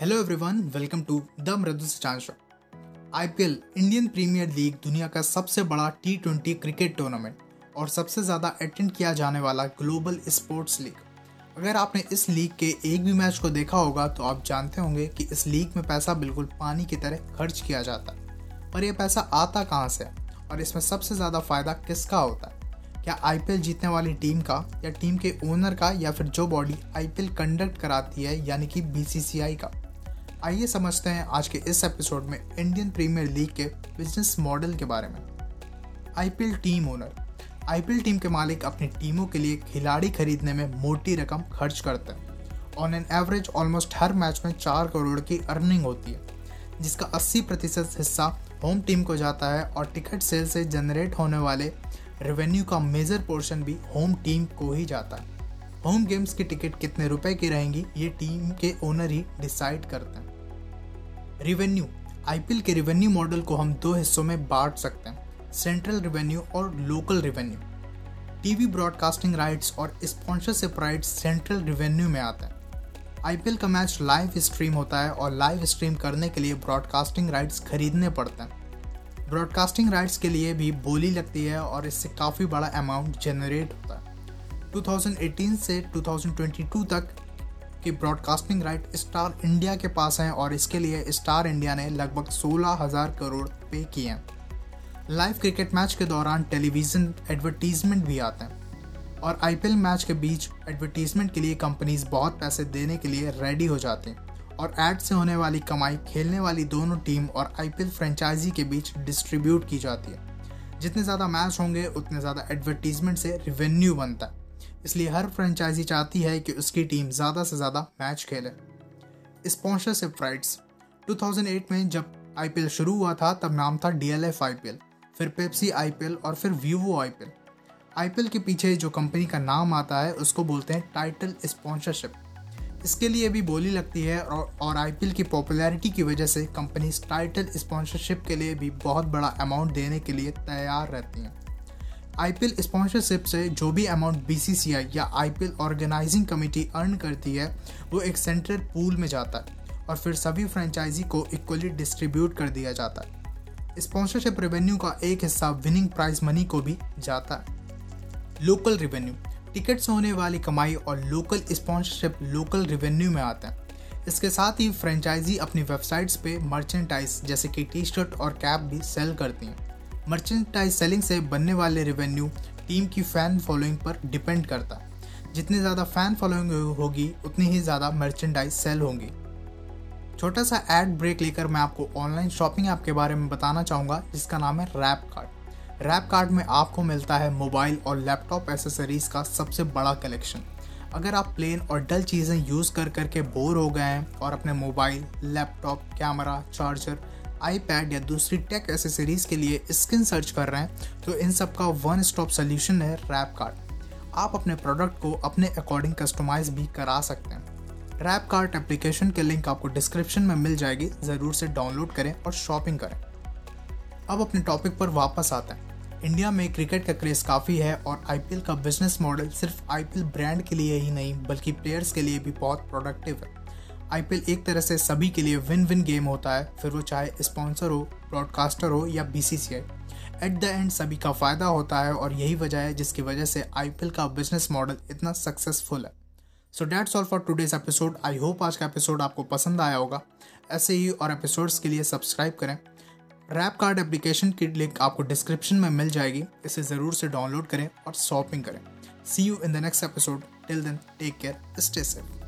Hello everyone welcome to the Mridu Chand show IPL Indian Premier League दुनिया का सबसे बड़ा टी ट्वेंटी क्रिकेट टूर्नामेंट और सबसे ज़्यादा अटेंड किया जाने वाला ग्लोबल स्पोर्ट्स लीग अगर आपने इस लीग के एक भी मैच को देखा होगा तो आप जानते होंगे कि इस लीग में पैसा बिल्कुल पानी की तरह खर्च किया जाता है। पर यह पैसा आता कहाँ से और इसमें सबसे ज़्यादा फ़ायदा किसका होता है? क्या आईपीएल जीतने वाली टीम का, या टीम के ओनर का, या फिर जो बॉडी आईपीएल कंडक्ट कराती है, यानी कि बीसीसीआई का? आइए समझते हैं आज के इस एपिसोड में इंडियन प्रीमियर लीग के बिज़नेस मॉडल के बारे में। IPL team owner IPL team के मालिक अपनी टीमों के लिए खिलाड़ी खरीदने में मोटी रकम खर्च करते हैं। ऑन एन एवरेज ऑलमोस्ट हर मैच में चार करोड़ की अर्निंग होती है, जिसका 80 प्रतिशत हिस्सा होम टीम को जाता है और टिकट सेल से जनरेट होने वाले रेवेन्यू का मेजर पोर्शन भी होम टीम को ही जाता है। होम गेम्स की टिकट कितने रुपए की रहेंगी, ये टीम के ओनर ही डिसाइड करते हैं। रिवेन्यू आईपीएल के रिवेन्यू मॉडल को हम दो हिस्सों में बांट सकते हैं। सेंट्रल रिवेन्यू और local revenue TV broadcasting rights और स्पॉन्सरशिप राइट्स सेंट्रल रिवेन्यू में आते हैं। आईपीएल का मैच लाइव स्ट्रीम होता है और लाइव स्ट्रीम करने के लिए ब्रॉडकास्टिंग राइट्स खरीदने पड़ते हैं। ब्रॉडकास्टिंग राइट्स के लिए भी बोली लगती है और इससे काफ़ी बड़ा अमाउंट जनरेट होता है। 2018 से 2022 तक की ब्रॉडकास्टिंग राइट स्टार इंडिया के पास हैं और इसके लिए स्टार इंडिया ने लगभग सोलह हज़ार करोड़ पे किए हैं। लाइव क्रिकेट मैच के दौरान टेलीविज़न एडवर्टीजमेंट भी आते हैं और आईपीएल मैच के बीच एडवर्टीजमेंट के लिए कंपनीज़ बहुत पैसे देने के लिए रेडी हो जाती हैं और एड से होने वाली कमाई खेलने वाली दोनों टीम और आईपीएल फ्रेंचाइजी के बीच डिस्ट्रीब्यूट की जाती है। जितने ज़्यादा मैच होंगे, उतने ज़्यादा एडवर्टीजमेंट से रिवेन्यू बनता है। इसलिए हर फ्रेंचाइजी चाहती है कि उसकी टीम ज़्यादा से ज़्यादा मैच खेले। स्पॉन्सरशिप राइट्स 2008 में जब आईपीएल शुरू हुआ था तब नाम था डी डीएलएफ आईपीएल फिर पेप्सी आईपीएल और फिर वीवो आईपीएल आईपीएल के पीछे जो कंपनी का नाम आता है उसको बोलते हैं टाइटल स्पॉन्सरशिप इसके लिए भी बोली लगती है और, और आईपीएल की पॉपुलैरिटी की वजह से कंपनी टाइटल स्पॉन्सरशिप के लिए भी बहुत बड़ा अमाउंट देने के लिए तैयार रहती हैं। आईपीएल स्पॉन्सरशिप से जो भी अमाउंट बीसीसीआई या आईपीएल ऑर्गेनाइजिंग कमेटी अर्न करती है, वो एक सेंट्रल पूल में जाता है और फिर सभी फ्रेंचाइजी को इक्वली डिस्ट्रीब्यूट कर दिया जाता है। स्पॉन्सरशिप रेवेन्यू का एक हिस्सा विनिंग प्राइज मनी को भी जाता है। लोकल रेवेन्यू टिकट से होने वाली कमाई और लोकल स्पॉन्सरशिप लोकल रेवेन्यू में आता है। इसके साथ ही फ्रेंचाइजी अपनी वेबसाइट्स पे मर्चेंटाइज जैसे कि टी शर्ट और कैप भी सेल करती हैं। मर्चेंटाइज सेलिंग से बनने वाले रेवेन्यू टीम की फ़ैन फॉलोइंग पर डिपेंड करता। है जितनी ज़्यादा फ़ैन फॉलोइंग होगी, उतनी ही ज़्यादा मर्चेंडाइज सेल होंगी। छोटा सा एड ब्रेक लेकर मैं आपको ऑनलाइन शॉपिंग ऐप के बारे में बताना चाहूँगा, जिसका नाम है रैप कार्ड रैप कार्ड में आपको मिलता है मोबाइल और लैपटॉप एसेसरीज का सबसे बड़ा कलेक्शन अगर आप प्लेन और डल चीज़ें यूज़ कर करके बोर हो गए हैं और अपने mobile laptop camera charger iPad या दूसरी टेक एसेसरीज के लिए स्किन सर्च कर रहे हैं तो इन सब का वन स्टॉप सोल्यूशन है रैप कार्ड आप अपने प्रोडक्ट को अपने अकॉर्डिंग कस्टमाइज भी करा सकते हैं। रैप कार्ट एप्लीकेशन के लिंक आपको डिस्क्रिप्शन में मिल जाएगी, ज़रूर से डाउनलोड करें और शॉपिंग करें। अब अपने टॉपिक पर वापस आते हैं। इंडिया में क्रिकेट का क्रेज़ काफ़ी है और आईपीएल का बिज़नेस मॉडल सिर्फ़ आईपीएल ब्रांड के लिए ही नहीं, बल्कि प्लेयर्स के लिए भी बहुत प्रोडक्टिव है। आईपीएल एक तरह से सभी के लिए विन विन गेम होता है। फिर वो चाहे स्पॉन्सर हो ब्रॉडकास्टर हो या बीसीसीआई एट द एंड सभी का फ़ायदा होता है और यही वजह है जिसकी वजह से आईपीएल का बिज़नेस मॉडल इतना सक्सेसफुल है। So that's all for today's episode I hope आज का एपिसोड आपको पसंद आया होगा। ऐसे ही और एपिसोड्स के लिए सब्सक्राइब करें। रैप कार्ड एप्लीकेशन की लिंक आपको डिस्क्रिप्शन में मिल जाएगी। इसे ज़रूर से डाउनलोड करें और शॉपिंग करें। See you in the next episode till then take care stay safe